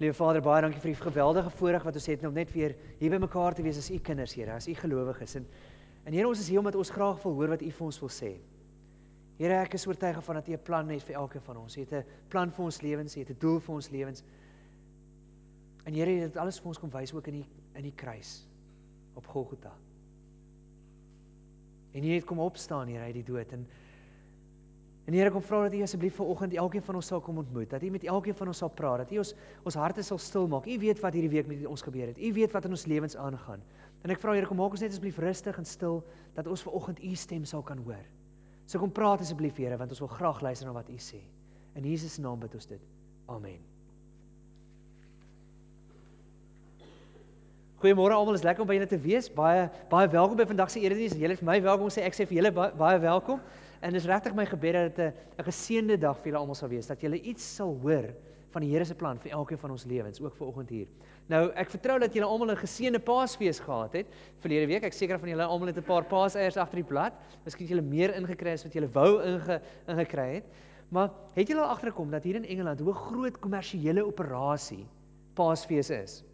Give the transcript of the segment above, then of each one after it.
Liewe Vader, baie dankie vir die geweldige voorreg wat ons het om net weer hier by mekaar te wees as u kinders, Here, as u gelowiges. En en Here, ons is hier omdat ons graag wil hoor wat u vir ons wil sê. Here, ek is oortuig van dat u 'n plan het vir elkeen van ons. U het 'n plan vir ons lewens, u het 'n doel vir ons lewens. En Here, dit alles vir ons kom wys ook in die in die kruis op Golgotha. En U het kom opstaan, Here, uit die dood en En Here, kom vra dat U asseblief vanoggend elkeen van ons sal kom ontmoet, dat U met elkeen van ons sal praat, dat U ons ons harte sal stil maak. U weet wat hierdie week met ons gebeur het. U weet wat in ons lewens aangaan. En ek vra Here, kom maak ons net asseblief rustig en stil dat ons vanoggend U stem sal kan hoor. So kom praat asseblief Here, want ons wil graag luister na wat U sê. In Jesus naam bid ons dit. Amen. Goeiemôre almal, is lekker om by julle te wees. Baie baie welkom by vandag se erediens. Julle is vir my welkom sê ek sê vir julle baie, baie welkom. En dis regtig my gebed dat dit 'n geseënde dag vir julle almal sal wees, dat julle iets sal hoor van die Here se plan vir elkeen van ons lewens, ook vir oggend hier. Nou, ek vertrou dat julle almal 'n geseënde Paasfees gehad het verlede week. Ek seker van julle almal het 'n paar paaseiers agter die blad. Miskien het julle meer ingekry as wat julle wou inge, ingekry het. Maar het julle al agtergekom dat hier in Engeland hoe groot kommersiële operasie Paasfees is?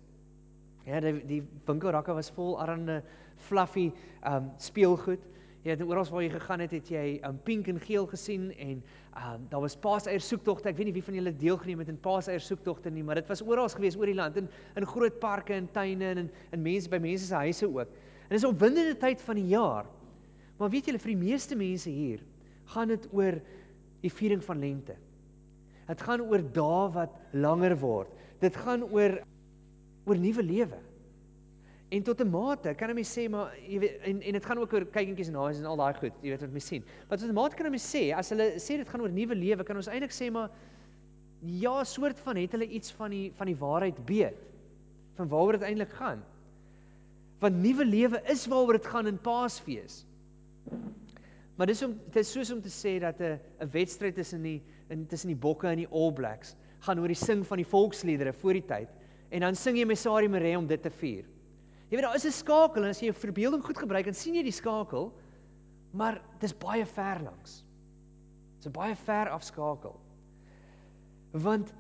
Ja, die die winkelrakke was vol allerlei fluffy um speelgoed. Jy het oral waar jy gegaan het, het jy um pink en geel gesien en um daar was paaseier soektogte. Ek weet nie wie van julle deelgeneem het in paaseier soektogte nie, maar dit was oral gewees oor die land in in groot parke en tuine en in mense by mense se huise ook. En dis 'n opwindende tyd van die jaar. Maar weet julle vir die meeste mense hier gaan dit oor die viering van lente. Dit gaan oor dae wat langer word. Dit gaan oor oor nuwe lewe. En tot 'n mate kan 'n mens sê maar jy weet en en dit gaan ook oor kykentjies en haas en al daai goed, jy weet wat mens sien. Maar tot 'n mate kan 'n mens sê as hulle sê dit gaan oor nuwe lewe, kan ons eintlik sê maar ja, soort van het hulle iets van die van die waarheid weet van waaroor dit eintlik gaan. Want nuwe lewe is waaroor dit gaan in Paasfees. Maar dis om dit is soos om te sê dat 'n 'n wedstryd tussen die in tussen die bokke en die All Blacks gaan oor die sing van die volksliedere voor die tyd en dan sing jy Messari Mare om dit te vier. Jy weet daar is 'n skakel en as jy jou verbeelding goed gebruik, dan sien jy die skakel, maar dis baie ver langs. Dis 'n baie ver afskakel. Want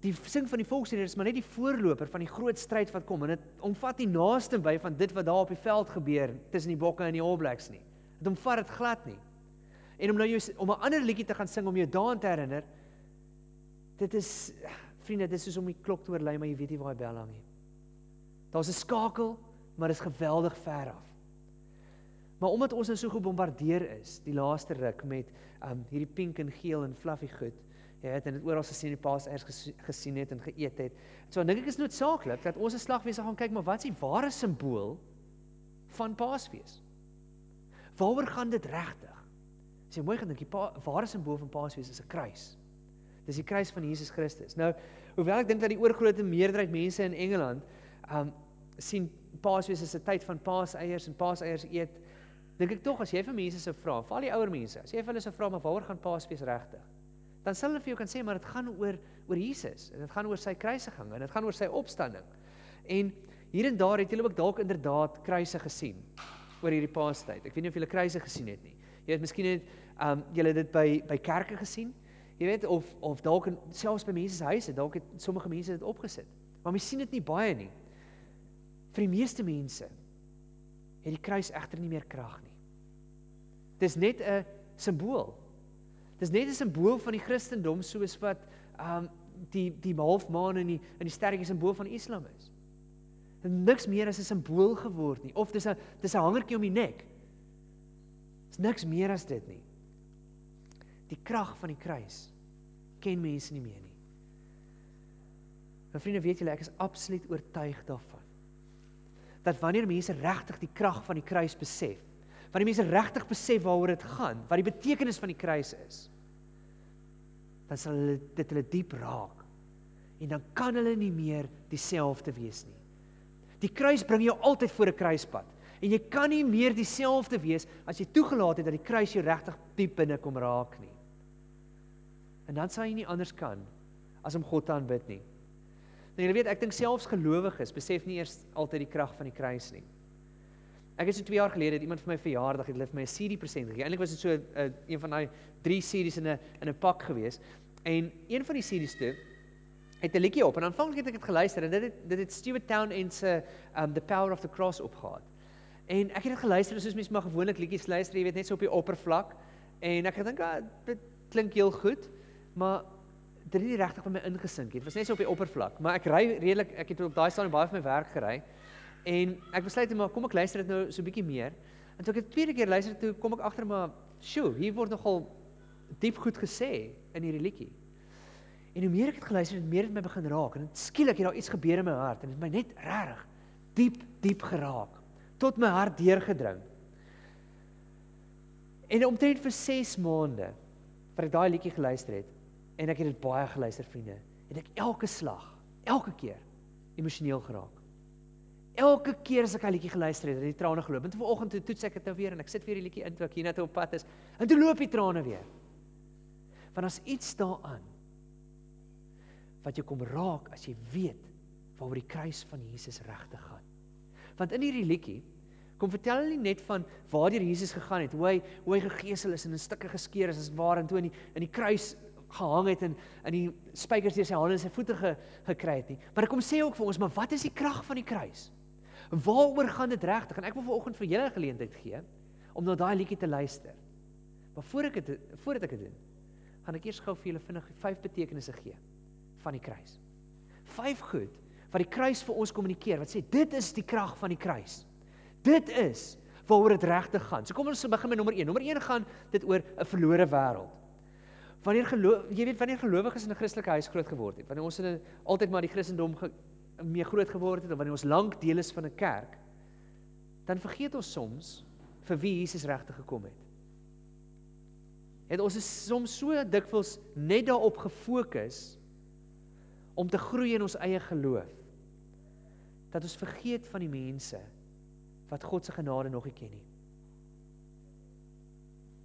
die sing van die volksliedere is maar net die voorloper van die groot stryd wat kom en dit omvat nie naaste by van dit wat daar op die veld gebeur tussen die bokke en die All Blacks nie. Dit omvat dit glad nie. En om nou jou om 'n ander liedjie te gaan sing om jou daaraan te herinner, dit is Vriende, dis soos om die klok te oorlei, maar jy weet nie waar die bel hang nie. Daar's 'n skakel, maar dit is geweldig ver af. Maar omdat ons nou so gebombardeer is die laaste ruk met um hierdie pink en geel en fluffy goed, jy het dit oral gesien die paas eers gesien het en geëet het. So dink ek is noodsaaklik dat ons 'n slagwese gaan kyk, maar wat is die ware simbool van Paasfees? Waaroor gaan dit regtig? As jy mooi gaan dink, die ware simbool van Paasfees is 'n kruis. Dis die kruis van Jesus Christus. Nou, hoewel ek dink dat die oorgrootste meerderheid mense in Engeland um sien Paasfees as 'n tyd van paaseiers en paaseiers eet, dink ek tog as jy vir mense sou vra, veral die ouer mense, as jy vir hulle sou vra maar waaroor gaan Paasfees regtig? Dan sal hulle vir jou kan sê maar dit gaan oor oor Jesus en dit gaan oor sy kruisiging en dit gaan oor sy opstanding. En hier en daar het julle ook dalk inderdaad kruise gesien oor hierdie Paastyd. Ek weet nie of julle kruise gesien het nie. Jy het miskien net um julle dit by by kerke gesien. Jy weet of of dalk selfs by mense se huise, dalk het sommige mense dit opgesit. Maar mens sien dit nie baie nie. Vir die meeste mense het die kruis egter nie meer krag nie. Dis net 'n simbool. Dis net 'n simbool van die Christendom soos wat um die die halfmaan en die in die sterretjie simbool van Islam is. Dit niks meer as 'n simbool geword nie of dis 'n dis 'n hangertjie om die nek. Dis niks meer as dit nie die krag van die kruis ken mense nie meer nie. My vriende, weet julle, ek is absoluut oortuig daarvan dat wanneer mense regtig die krag van die kruis besef, wanneer mense regtig besef waaroor dit gaan, wat die betekenis van die kruis is, dan sal hulle dit hulle diep raak. En dan kan hulle nie meer dieselfde wees nie. Die kruis bring jou altyd voor 'n kruispunt. En jy kan nie meer dieselfde wees as jy toegelaat het dat die kruis jou regtig diep binne kom raak nie. En dan sal jy nie anders kan as om God te aanbid nie. Nou jy weet, ek dink selfs gelowiges besef nie eers altyd die krag van die kruis nie. Ek het so 2 jaar gelede het iemand vir my verjaardag het hulle vir my 'n CD present gegee. Eintlik was dit so 'n uh, een van daai 3 CD's in 'n in 'n pak gewees. En een van die CD's toe het 'n liedjie op en aanvanklik het ek dit geluister en dit het dit het Stewart Town en se um the power of the cross opgehad. En ek het dit geluister soos mense maar gewoonlik liedjies luister, jy weet net so op die oppervlak en ek gedink ah, dit klink heel goed, maar dit het nie regtig by my ingesink nie. Dit was net so op die oppervlak, maar ek ry redelik ek het op daai stadium baie van my werk gery en ek besluit net maar kom ek luister dit nou so 'n bietjie meer. En toe ek dit tweede keer luister toe kom ek agter maar, "Sjoe, hier word nogal diep goed gesê in hierdie liedjie." En hoe meer ek het geluister, het meer het my begin raak en skielik het daar iets gebeur in my hart en dit het my net regtig diep diep geraak tot my hart deurgedring. En omtrent vir 6 maande wat ek daai liedjie geluister het en ek het dit baie geluister vriende, het ek elke slag, elke keer emosioneel geraak. Elke keer as ek 'n liedjie geluister het, het die trane geloop. En vanoggend toe toets ek dit nou weer en ek sit weer die liedjie in toe ek hier net op pad is. En toe loop die trane weer. Want as iets daaraan wat jy kom raak as jy weet waaroor die kruis van Jesus regtig gaan. Want in hierdie liedjie kom vertel hulle net van waartoe Jesus gegaan het, hoe hy hoe hy gegeesel is en in stukke geskeur is as waar en toe in die in die kruis gehang het en in die spykers deur sy hande en sy voete ge, gekry het nie. Maar ek kom sê ook vir ons, maar wat is die krag van die kruis? Waaroor gaan dit regtig? En ek wil vanoggend vir julle 'n geleentheid gee om na daai liedjie te luister. Maar voor ek dit voordat ek dit doen, gaan ek eers gou vir julle vinnig vyf betekenisse gee van die kruis. Vyf goed wat die kruis vir ons kommunikeer. Wat sê dit is die krag van die kruis. Dit is waaroor dit regtig gaan. So kom ons begin met nommer 1. Nommer 1 gaan dit oor 'n verlore wêreld. Wanneer geloof jy weet wanneer gelowiges in 'n Christelike huis groot geword het, wanneer ons in 'n altyd maar die Christendom ge, mee groot geword het of wanneer ons lank deel is van 'n kerk, dan vergeet ons soms vir wie Jesus regtig gekom het. Het ons is soms so dikwels net daarop gefokus om te groei in ons eie geloof. Dat ons vergeet van die mense wat God se genade nog nie ken nie.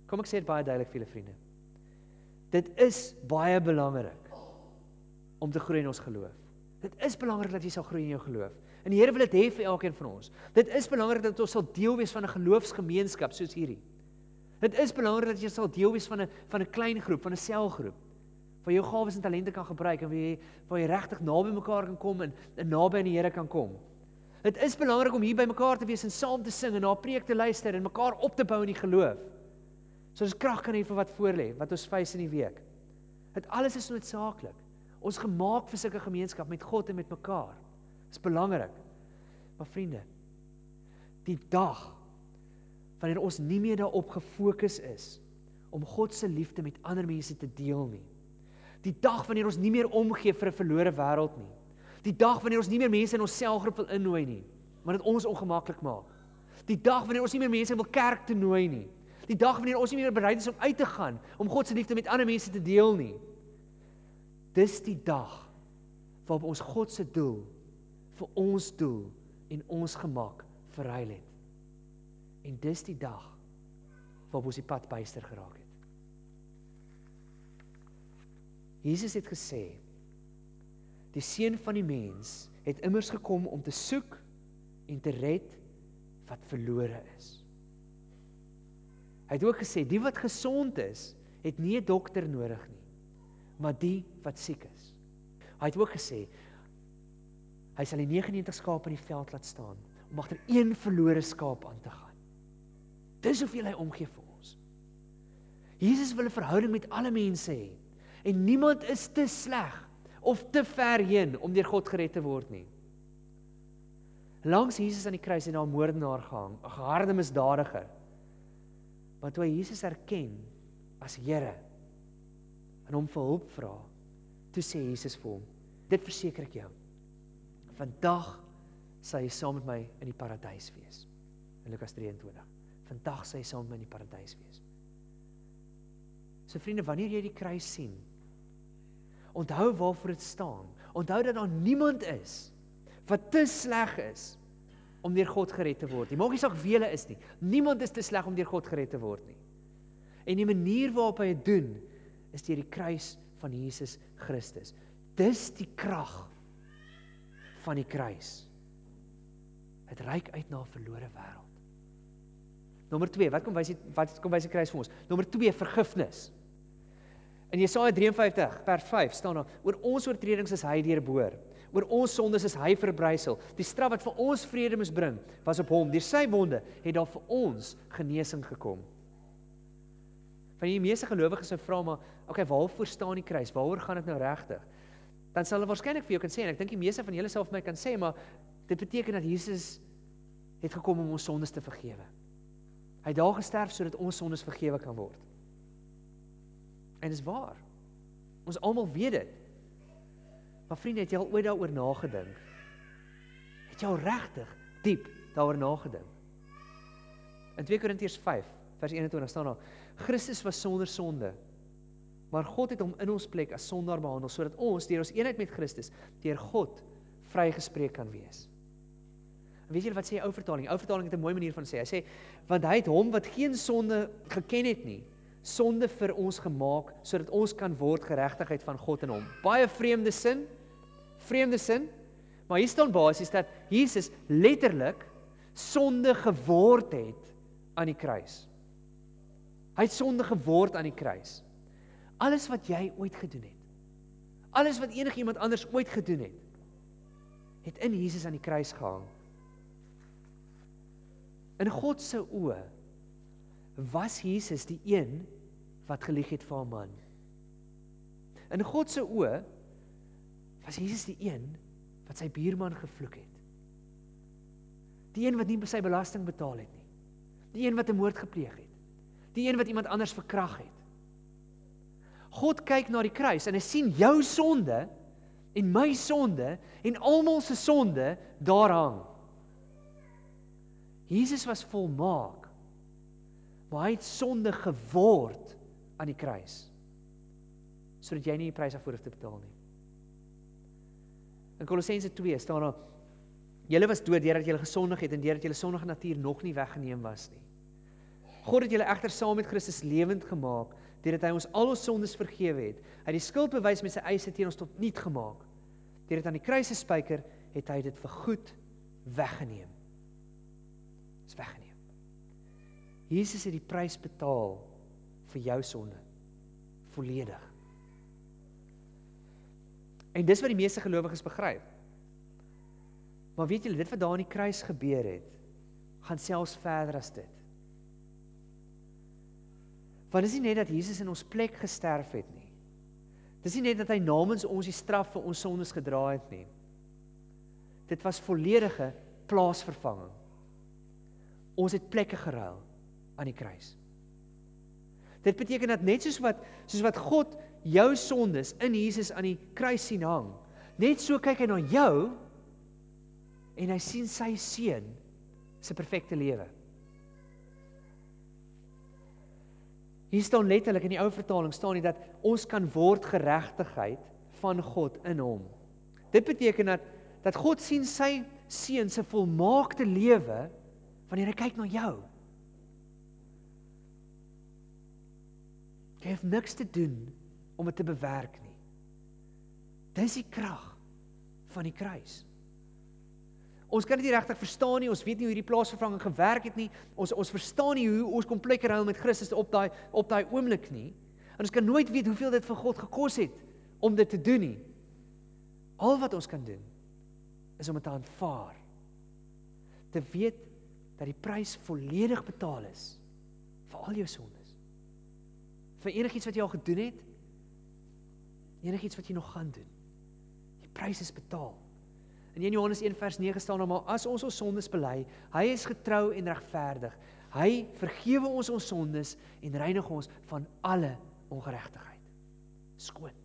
Kom ek sê dit baie duidelik vir julle vriende. Dit is baie belangrik om te groei in ons geloof. Dit is belangrik dat jy sal groei in jou geloof. En die Here wil dit hê vir elkeen van ons. Dit is belangrik dat ons sal deel wees van 'n geloofsgemeenskap soos hierdie. Dit is belangrik dat jy sal deel wees van 'n van 'n klein groep, van 'n selgroep waar jou gawes en talente kan gebruik en waar jy waar jy regtig naby mekaar kan kom en, en naby aan die Here kan kom. Dit is belangrik om hier by mekaar te wees en saam te sing en na preek te luister en mekaar op te bou in die geloof. Soos krag kan hê vir wat voorlê, wat ons face in die week. Dit alles is noodsaaklik. Ons gemaak vir sulke gemeenskap met God en met mekaar. Dis belangrik. Maar vriende, die dag wanneer ons nie meer daarop gefokus is om God se liefde met ander mense te deel nie, Die dag wanneer ons nie meer omgee vir 'n verlore wêreld nie. Die dag wanneer ons nie meer mense in ons selgroep wil innooi nie, maar dit ons ongemaklik maak. Die dag wanneer ons nie meer mense wil kerk toe nooi nie. Die dag wanneer ons nie meer bereid is om uit te gaan om God se liefde met ander mense te deel nie. Dis die dag waarop ons God se doel vir ons doel en ons gemak verruil het. En dis die dag waarop ons die pad byster geraak het. Jesus het gesê die seun van die mens het immers gekom om te soek en te red wat verlore is. Hy het ook gesê die wat gesond is, het nie 'n dokter nodig nie, maar die wat siek is. Hy het ook gesê hy sal die 99 skape in die veld laat staan om agter een verlore skaap aan te gaan. Dis hoeveel hy omgee vir ons. Jesus wil 'n verhouding met alle mense hê en niemand is te sleg of te ver heen om deur God gered te word nie. Langs Jesus aan die kruis het daar 'n moordenaar gehang, 'n geharde misdadiger. Maar toe hy Jesus erken as Here en hom vir hulp vra, toe sê Jesus vir hom: "Dit verseker ek jou. Vandag sal jy saam met my in die paradys wees." In Lukas 23. Vandag sal jy saam met my in die paradys wees. So vriende, wanneer jy die kruis sien, Onthou waarvoor dit staan. Onthou dat daar niemand is wat te sleg is om deur God gered te word nie. Maak nie saak wie hulle is nie. Niemand is te sleg om deur God gered te word nie. En die manier waarop hy dit doen is deur die kruis van Jesus Christus. Dis die krag van die kruis. Dit reik uit na 'n verlore wêreld. Nommer 2, wat kom wys die wat kom wys die kruis vir ons? Nommer 2, vergifnis. In Jesaja 53 vers 5 staan daar: "Oor ons oortredings is hy deurboor, oor ons sondes is hy verbrysel. Die straf wat vir ons vrede moes bring, was op hom. Deur sy wonde het daar vir ons genesing gekom." Van die meeste gelowiges sou vra maar, okay, waarvoor staan die kruis? Waaroor gaan dit nou regtig? Dan sal hulle waarskynlik vir jou kan sê en ek dink die meeste van julle sal vir my kan sê, maar dit beteken dat Jesus het gekom om ons sondes te vergewe. Hy het daar gesterf sodat ons sondes vergewe kan word. En dis waar. Ons almal weet dit. Maar vriende, het jy al ooit daaroor nagedink? Het jy al regtig diep daaroor nagedink? In 2 Korintiërs 5 vers 21 staan daar: Christus was sonder sonde, maar God het hom in ons plek as sondaar behandel sodat ons deur ons eenheid met Christus deur God vrygespreek kan wees. En weet julle wat sê die ou vertaling? Die ou vertaling het 'n mooi manier van sê. Hy sê want hy het hom wat geen sonde geken het nie, sonde vir ons gemaak sodat ons kan word geregtigheid van God in hom. Baie vreemde sin. Vreemde sin. Maar hier staan basies dat Jesus letterlik sonde geword het aan die kruis. Hy het sonde geword aan die kruis. Alles wat jy ooit gedoen het. Alles wat enigiemand anders ooit gedoen het, het in Jesus aan die kruis gehang. In God se oë was Jesus die een wat gelieg het vir 'n man. In God se oë was Jesus die een wat sy buurman gevloek het. Die een wat nie sy belasting betaal het nie. Die een wat 'n moord gepleeg het. Die een wat iemand anders verkrag het. God kyk na die kruis en hy sien jou sonde en my sonde en almal se sonde daar hang. Jesus was volmaak. Maar hy het sonde geword aan die kruis. Sodat jy nie die prys daarvoor hoef te betaal nie. In Kolossense 2 staan daar: Julle was dood deurdat julle gesondig het en deurdat julle sondige natuur nog nie weggeneem was nie. God het julle egter saam met Christus lewend gemaak deurdat hy ons al ons sondes vergewe het. Hy het die skuld bewys met sy eise teen ons tot niet gemaak. Deurdat aan die kruis gespijker het hy dit vir goed weggeneem is weggeneem. Jesus het die prys betaal vir jou sonde volledig. En dis wat die meeste gelowiges begryp. Maar weet julle, dit wat daar aan die kruis gebeur het, gaan selfs verder as dit. Want dis nie net dat Jesus in ons plek gesterf het nie. Dis nie net dat hy namens ons die straf vir ons sondes gedra het nie. Dit was volledige plaasvervanging. Ons het plekke geruil aan die kruis. Dit beteken dat net soos wat soos wat God jou sondes in Jesus aan die kruis sien hang, net so kyk hy na jou en hy sien sy seun se perfekte lewe. Hier staan letterlik in die ou vertaling staan nie dat ons kan word geregtigheid van God in hom. Dit beteken dat dat God sien sy seun se volmaakte lewe wanneer hy kyk na jou. Jy het niks te doen om dit te bewerk nie. Dis die krag van die kruis. Ons kan dit nie regtig verstaan nie. Ons weet nie hoe hierdie plaasvervanging gewerk het nie. Ons ons verstaan nie hoe ons kom plek ruil met Christus op daai op daai oomblik nie. En ons kan nooit weet hoeveel dit vir God gekos het om dit te doen nie. Al wat ons kan doen is om dit te aanvaar. Te weet dat die prys volledig betaal is vir al jou sondes. Vir enigiets wat jy al gedoen het, enigiets wat jy nog gaan doen. Die prys is betaal. In 1 Johannes 1 vers 9 staan nou maar as ons ons sondes bely, hy is getrou en regverdig. Hy vergewe ons ons sondes en reinig ons van alle ongeregtigheid. Skoon.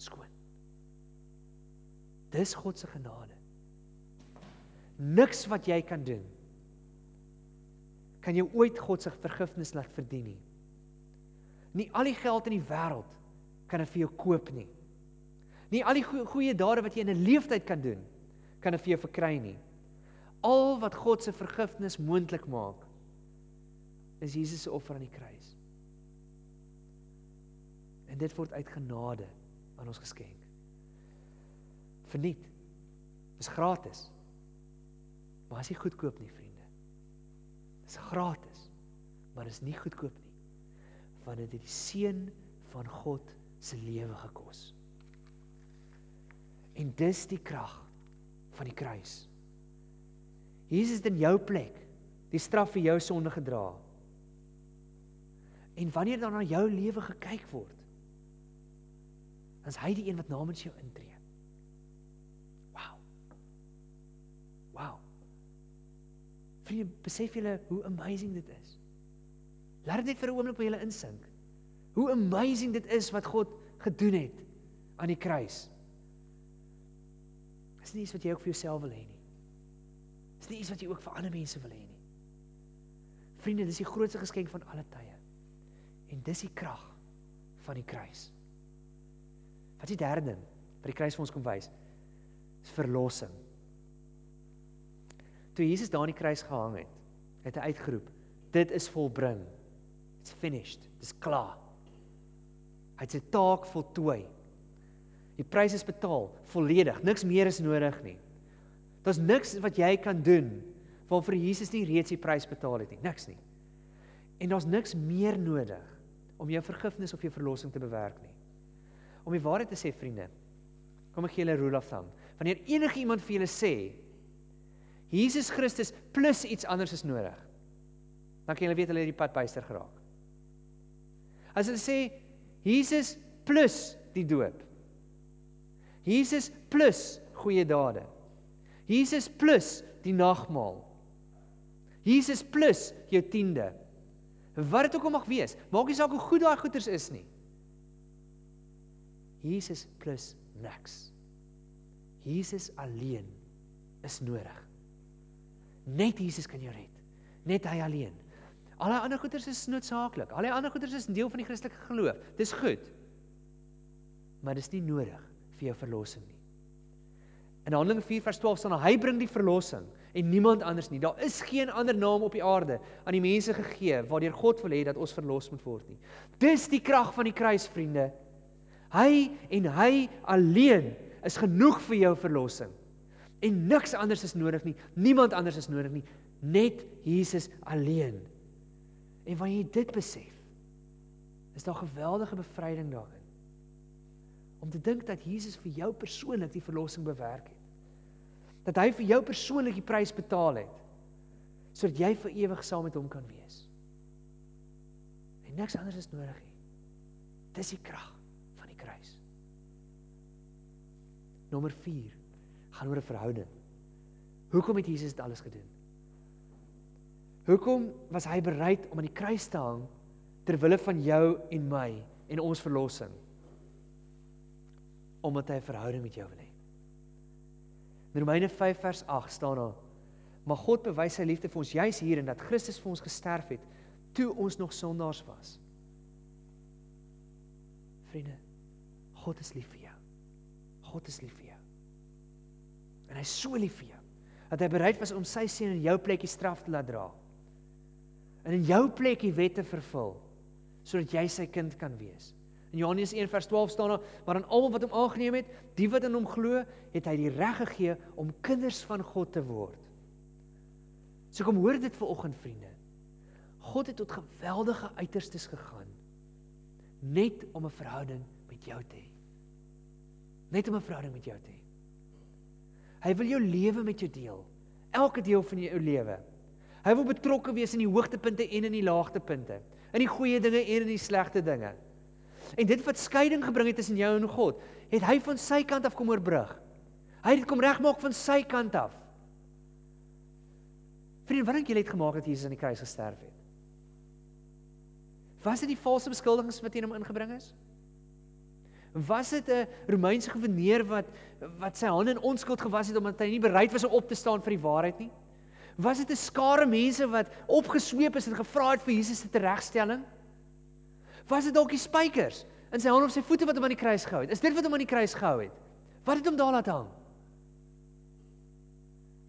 Skoon. Dis God se genade. Niks wat jy kan doen kan jy ooit God se vergifnis laat verdien nie. Nie al die geld in die wêreld kan dit vir jou koop nie. Nie al die goeie dade wat jy in 'n lewenstyd kan doen, kan dit vir jou verkry nie. Al wat God se vergifnis moontlik maak, is Jesus se offer aan die kruis. En dit word uit genade aan ons geskenk. Verniet. Dis gratis. Maar as jy goedkoop nie, vriend. Dis gratis, maar is nie goedkoop nie. Want dit is die seën van God se lewe gekos. En dis die krag van die kruis. Jesus het in jou plek die straf vir jou sonde gedra. En wanneer dan na jou lewe gekyk word, dan is hy die een wat namens jou intree. Wow. Wow. Vriende, besef julle hoe amazing dit is? Laat dit net vir 'n oomblik by julle insink. Hoe amazing dit is wat God gedoen het aan die kruis. Dis nie iets wat jy ook vir jouself wil hê nie. Dis nie iets wat jy ook vir ander mense wil hê nie. Vriende, dis die grootste geskenk van alle tye. En dis die krag van die kruis. Wat is die derde ding wat die kruis vir ons kom wys? Dis verlossing. Toe Jesus daar aan die kruis gehang het, het hy uitgeroep: "Dit is volbring. It's finished. Dis klaar." Hy het sy taak voltooi. Die prys is betaal, volledig. Niks meer is nodig nie. Daar's niks wat jy kan doen waarvoor Jesus nie reeds die prys betaal het nie. Niks nie. En daar's niks meer nodig om jou vergifnis of jou verlossing te bewerk nie. Om die waarheid te sê, vriende, kom ek gee julle rule of thumb. Wanneer enige iemand vir julle sê Jesus Christus plus iets anders is nodig, dan kan julle weet hulle het die pad byster geraak. As hulle sê Jesus plus die doop Jesus plus goeie dade. Jesus plus die nagmaal. Jesus plus jou tiende. Wat dit ook al mag wees, maak nie saak hoe goed daai goeders is nie. Jesus plus niks. Jesus alleen is nodig. Net Jesus kan jou red. Net hy alleen. Al die ander goeders is noodsaaklik. Al die ander goeders is deel van die Christelike geloof. Dis goed. Maar dis nie nodig vir jou verlossing nie. In Handelinge 4 vers 12 staan hy bring die verlossing en niemand anders nie. Daar is geen ander naam op die aarde aan die mense gegee waardeur God wil hê dat ons verlos moet word nie. Dis die krag van die kruis, vriende. Hy en hy alleen is genoeg vir jou verlossing. En niks anders is nodig nie. Niemand anders is nodig nie. Net Jesus alleen. En wanneer jy dit besef, is daar geweldige bevryding daarin om te dink dat Jesus vir jou persoonlik die verlossing bewerk het. Dat hy vir jou persoonlik die prys betaal het sodat jy vir ewig saam met hom kan wees. En niks anders is nodig nie. Dis die krag van die kruis. Nommer 4 gaan oor 'n verhouding. Hoekom het Jesus dit alles gedoen? Hoekom was hy bereid om aan die kruis te hang ter wille van jou en my en ons verlossing? omdat hy 'n verhouding met jou wil hê. In Romeine 5 vers 8 staan daar: "Maar God bewys sy liefde vir ons juis hierin dat Christus vir ons gesterf het toe ons nog sondaars was." Vriende, God is lief vir jou. God is lief vir jou. En hy is so lief vir jou dat hy bereid was om sy seun in jou plek die straf te laat dra. En in jou plek die wet te vervul sodat jy sy kind kan wees. In Johannes 1 vers 12 staan daar, maar aan almal wat hom aangeneem het, die wat in hom glo, het hy die reg gegee om kinders van God te word. So kom hoor dit vir oggend vriende. God het tot geweldige uiterstes gegaan net om 'n verhouding met jou te hê. Net om 'n verhouding met jou te hê. Hy wil jou lewe met jou deel. Elke deel van jou lewe. Hy wil betrokke wees in die hoogtepunte en in die laagtepunte, in die goeie dinge en in die slegte dinge. En dit wat skeiding gebring het tussen jou en God, het hy van sy kant af kom oorbrug. Hy het dit kom regmaak van sy kant af. Vriende, wat dink julle het gemaak dat Jesus aan die kruis gesterf het? Was dit die valse beskuldigings wat teen hom ingebring is? Was dit 'n Romeinse goewerneur wat wat sy hande in onskuld gewas het omdat hy nie bereid was om op te staan vir die waarheid nie? Was dit 'n skare mense wat opgesweep is en gevra het vir Jesus se teregstelling? Was dit dalk die spykers in sy hande of sy voete wat hom aan die kruis gehou het? Is dit wat hom aan die kruis gehou het? Wat het hom daar laat hang?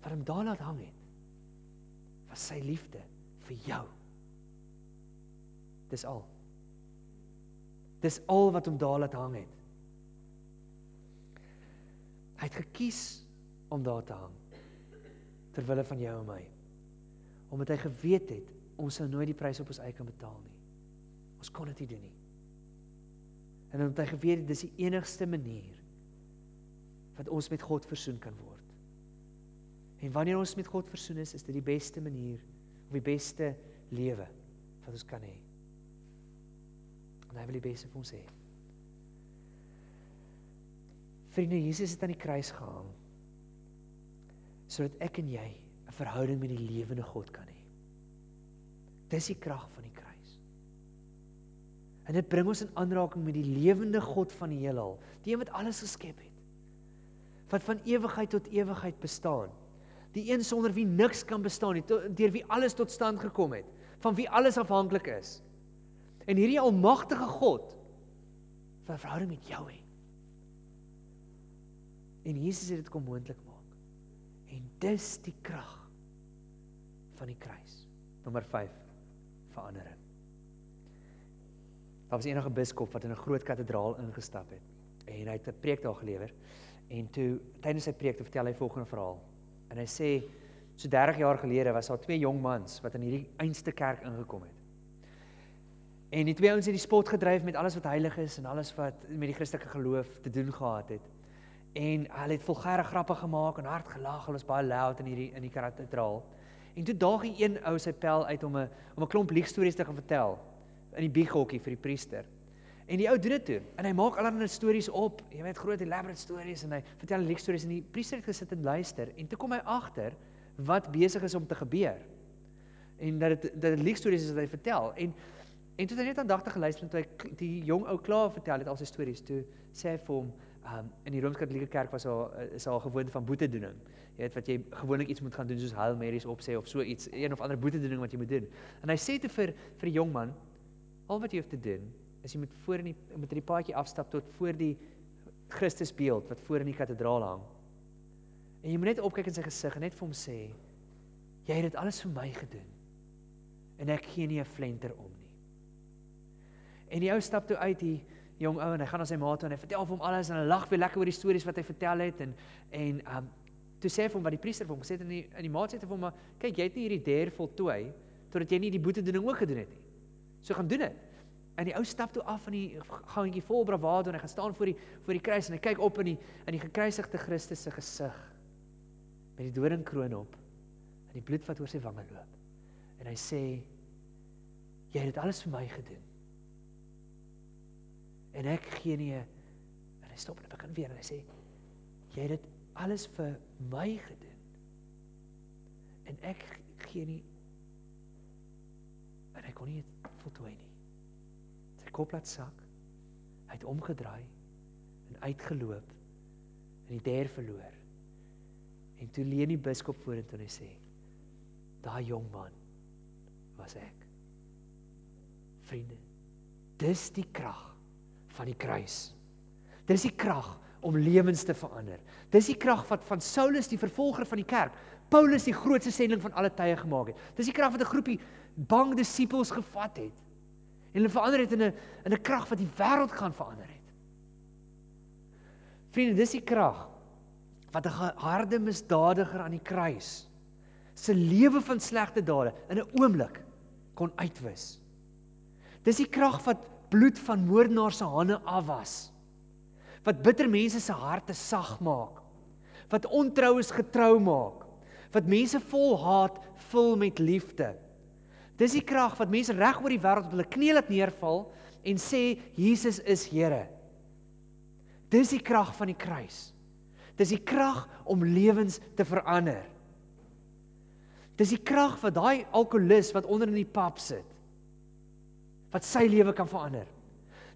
Wat hom daar laat hang het? Was sy liefde vir jou. Dis al. Dis al wat hom daar laat hang het. Hy het gekies om daar te hang ter wille van jou en my. Omdat hy geweet het ons sou nooit die prys op ons eie kan betaal nie. Ons kon dit nie doen nie. En omdat hy geweet het dis die enigste manier wat ons met God versoen kan word. En wanneer ons met God versoen is, is dit die beste manier of die beste lewe wat ons kan hê. En hy wil die beste vir ons hê. Vriende, Jesus het aan die kruis gehang sodat ek en jy 'n verhouding met die lewende God kan hê. Dis die krag van die kruis. En dit bring ons in aanraking met die lewende God van die heelal, die een wat alles geskep het. Wat van ewigheid tot ewigheid bestaan. Die een sonder wie niks kan bestaan nie, deur wie alles tot stand gekom het, van wie alles afhanklik is. En hierdie almagtige God 'n verhouding met jou hê. En Jesus het dit kom moontlik maak. Dis die krag van die kruis. Nommer 5 verandering. Daar was enige biskop wat in 'n groot kathedraal ingestap het en hy het 'n preek daar gelewer. En toe tydens sy preek te vertel hy volgende verhaal. En hy sê so 30 jaar gelede was daar twee jong mans wat in hierdie einste kerk ingekom het. En die twee ouens het die spot gedryf met alles wat heilig is en alles wat met die Christelike geloof te doen gehad het. En hulle het vulgêre grappe gemaak en hard gelag. Hulle was baie loud in hierdie in die kathedraal. En toe daag hy een ou sy pel uit om 'n om 'n klomp liegstories te gaan vertel in die bighokkie vir die priester. En die ou doen dit toe en hy maak allerlei stories op, jy weet groot elaborate stories en hy vertel liegstories en die priester het gesit en luister en toe kom hy agter wat besig is om te gebeur. En dat dit dat dit liegstories is wat hy vertel en en toe het hy net aandagtig geluister en toe hy die jong ou klaar vertel het al sy stories toe sê hy vir hom um, in die Rooms-Katolieke kerk was daar is daar 'n gewoonte van boetedoening. Jy weet wat jy gewoonlik iets moet gaan doen soos Hail Marys opsê of so iets, een of ander boetedoening wat jy moet doen. En hy sê te vir vir die jong man, al wat jy hoef te doen is jy moet voor in die met die paadjie afstap tot voor die Christusbeeld wat voor in die kathedraal hang. En jy moet net opkyk in sy gesig en net vir hom sê, jy het dit alles vir my gedoen. En ek gee nie 'n flenter om nie. En die ou stap toe uit die jong ou en hy gaan na sy ma toe en hy vertel vir hom alles en hy lag weer lekker oor die stories wat hy vertel het en en um toe sê hy vir hom wat die priester vir hom gesê het en die in die maat sê vir hom maar kyk jy het nie hierdie der voltooi totdat jy nie die boetedoening ook gedoen het nie. So gaan doen dit. En die ou stap toe af van die gangetjie vol bravado en hy gaan staan voor die voor die kruis en hy kyk op in die in die gekruisigde Christus se gesig met die doringkroon op en die bloed wat oor sy wange loop. En hy sê jy het dit alles vir my gedoen en ek gee nie en hy stop en hy begin weer en hy sê jy het dit alles vir my gedoen. En ek gee nie en hy kon nie voltooi nie. Sy kop laat sak hy het omgedraai en uitgeloop en die der verloor. En toe leen die biskop vorentoe en hy sê daai jong man was ek. Vriende dis die krag van die kruis. Dis die krag om lewens te verander. Dis die krag wat van Saulus die vervolger van die kerk, Paulus die grootste sending van alle tye gemaak het. Dis die krag wat 'n groepie bang disippels gevat het en hulle verander het in 'n in 'n krag wat die wêreld gaan verander het. Vriende, dis die krag wat 'n harde misdadiger aan die kruis se lewe van slegte dade in 'n oomblik kon uitwis. Dis die krag wat bloed van moordenaars se hande afwas. Wat bitter mense se harte sag maak. Wat ontroues getrou maak. Wat mense vol haat vul met liefde. Dis die krag wat mense reg oor die wêreld op hulle knieë laat neerval en sê Jesus is Here. Dis die krag van die kruis. Dis die krag om lewens te verander. Dis die krag wat daai alkolikus wat onder in die pap sit wat sy lewe kan verander.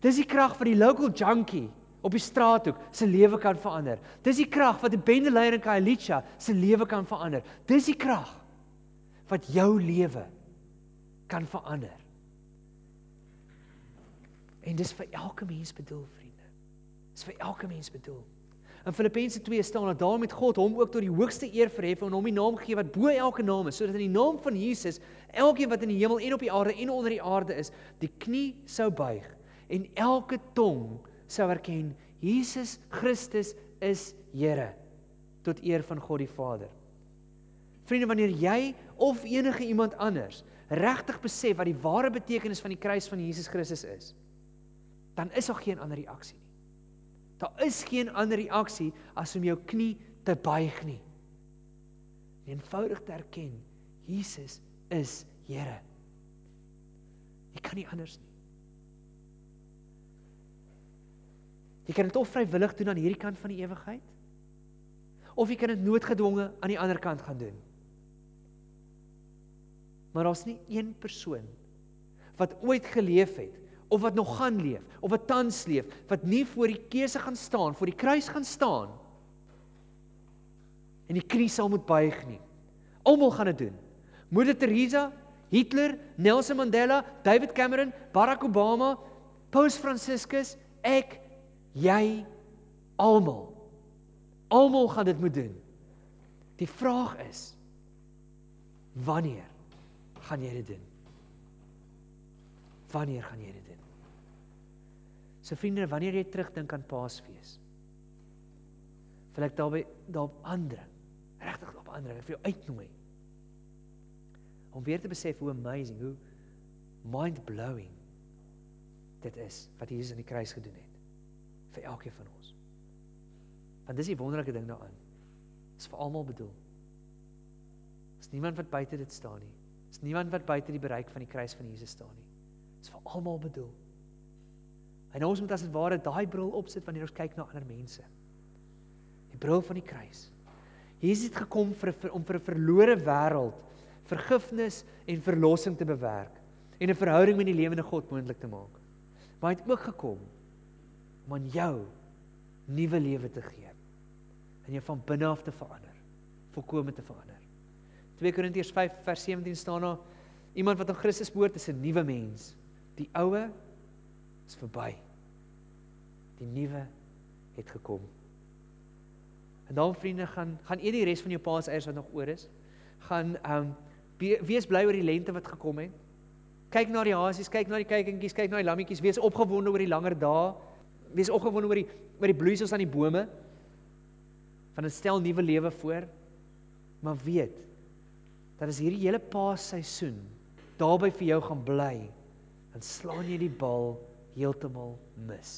Dis die krag van die local junkie op die straathoek se lewe kan verander. Dis die krag wat die bendeleier in Kailicha se lewe kan verander. Dis die krag wat jou lewe kan verander. En dis vir elke mens bedoel, vriende. Dis vir elke mens bedoel. In Filippense 2 staan dat daar met God hom ook tot die hoogste eer verhef en hom die naam gee wat bo elke naam is, sodat in die naam van Jesus elkeen wat in die hemel en op die aarde en onder die aarde is, die knie sou buig en elke tong sou erken Jesus Christus is Here tot eer van God die Vader. Vriende, wanneer jy of enige iemand anders regtig besef wat die ware betekenis van die kruis van Jesus Christus is, dan is daar geen ander reaksie nie. Daar is geen ander reaksie as om jou knie te buig nie. Eenvoudig te erken Jesus is Here. Jy kan nie anders nie. Jy kan dit of vrywillig doen aan hierdie kant van die ewigheid of jy kan dit noodgedwonge aan die ander kant gaan doen. Maar daar's nie een persoon wat ooit geleef het of wat nog gaan leef of wat tans leef wat nie voor die keuse gaan staan, voor die kruis gaan staan en die knie sal moet buig nie. Almal gaan dit doen. Moeder Teresa, Hitler, Nelson Mandela, David Cameron, Barack Obama, Paus Franciscus, ek, jy, almal. Almal gaan dit moet doen. Die vraag is wanneer gaan jy dit doen? Wanneer gaan jy dit doen? So vriende, wanneer jy terugdink aan Paasfees, wil ek daarby daarop aandring, regtig op aandring, vir jou uitnooi. Om weer te besef hoe amazing, hoe mind-blowing dit is wat Jesus aan die kruis gedoen het vir elkeen van ons. Want dis die wonderlike ding daaraan. Dit is vir almal bedoel. Is niemand wat buite dit staan nie. Is niemand wat buite die bereik van die kruis van Jesus staan nie. Dit is vir almal bedoel. En ons moet as dit ware daai bril opsit wanneer ons kyk na ander mense. Die bril van die kruis. Jesus het gekom vir, vir om vir 'n verlore wêreld vergifnis en verlossing te bewerk en 'n verhouding met die lewende God moontlik te maak. Maar hy het ook gekom om aan jou nuwe lewe te gee en jou van binne af te verander, volkome te verander. 2 Korintiërs 5 vers 17 staan daar iemand wat in Christus behoort is 'n nuwe mens. Die ou is verby. Die nuwe het gekom. En dan vriende gaan gaan eet die res van jou paaseiers wat nog oor is. Gaan ehm um, wees bly oor die lente wat gekom het. Kyk na die hasies, kyk na die kykentjies, kyk na die lammetjies, wees opgewonde oor die langer dae. Wees opgewonde oor die oor die bloeisels aan die bome. Van 'n stel nuwe lewe voor. Maar weet dat as hierdie hele paasseisoen daarby vir jou gaan bly, dan slaan jy die bal heeltemal mis.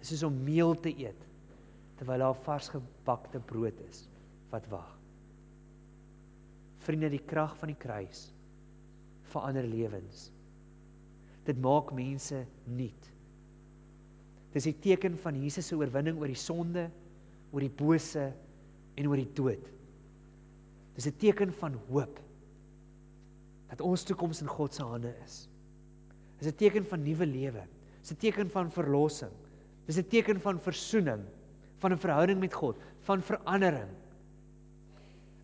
Dit is om meel te eet terwyl daar vars gebakte brood is wat wag. Vriende, die krag van die kruis verander lewens. Dit maak mense nuut. Dis die teken van Jesus se oorwinning oor die sonde, oor die bose en oor die dood. Dis 'n teken van hoop dat ons toekoms in God se hande is. Dis 'n teken van nuwe lewe. Dis 'n teken van verlossing. Dis 'n teken van versoening, van 'n verhouding met God, van verandering.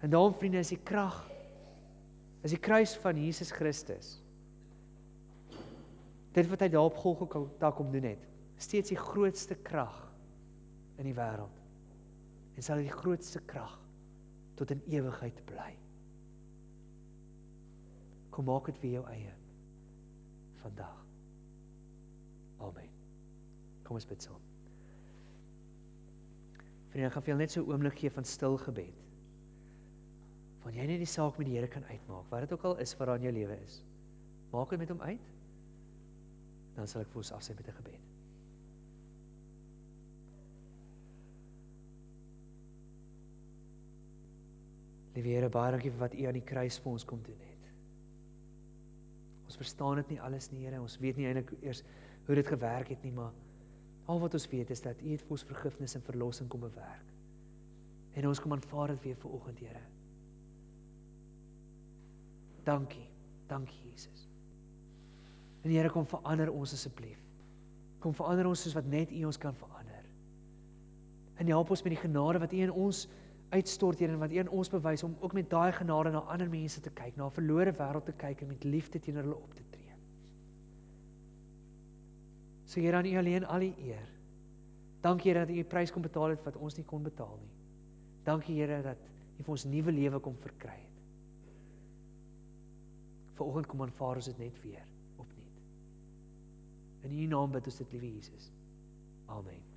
En daarom vriende, is die krag is die kruis van Jesus Christus. Dit wat hy daar op Golgotha kom doen het, steeds die grootste krag in die wêreld. En sal die grootste krag tot in ewigheid bly. Kom maak dit vir jou eie vandag. Amen. Kom ons bid saam. Vriende, gaan vir julle net so 'n oomblik gee van stil gebed. Van jy net die saak met die Here kan uitmaak, wat dit ook al is wat daar in jou lewe is. Maak dit met hom uit. Dan sal ek vir ons afsê met 'n gebed. Liewe Here, baie dankie vir wat U aan die kruis vir ons kom doen het. Ons verstaan dit nie alles nie, Here. Ons weet nie eintlik eers hoe dit gewerk het nie, maar al wat ons weet is dat U het vir ons vergifnis en verlossing kom bewerk. En ons kom aanvaar dit weer vir oggend, Here. Dankie. Dankie, Jesus. En Here, kom verander ons asseblief. Kom verander ons soos wat net U ons kan verander. En help ons met die genade wat U in ons uitstort Here wat aan ons bewys om ook met daai genade na ander mense te kyk, na 'n verlore wêreld te kyk en met liefde teenoor hulle op te tree. So Here aan U alleen al die eer. Dankie Here dat U 'n prys kom betaal het wat ons nie kon betaal nie. Dankie Here dat U vir ons nuwe lewe kom verkry het. Vanoggend kom aanvaar ons dit net weer opnuut. In U naam bid ons dit, liewe Jesus. Amen.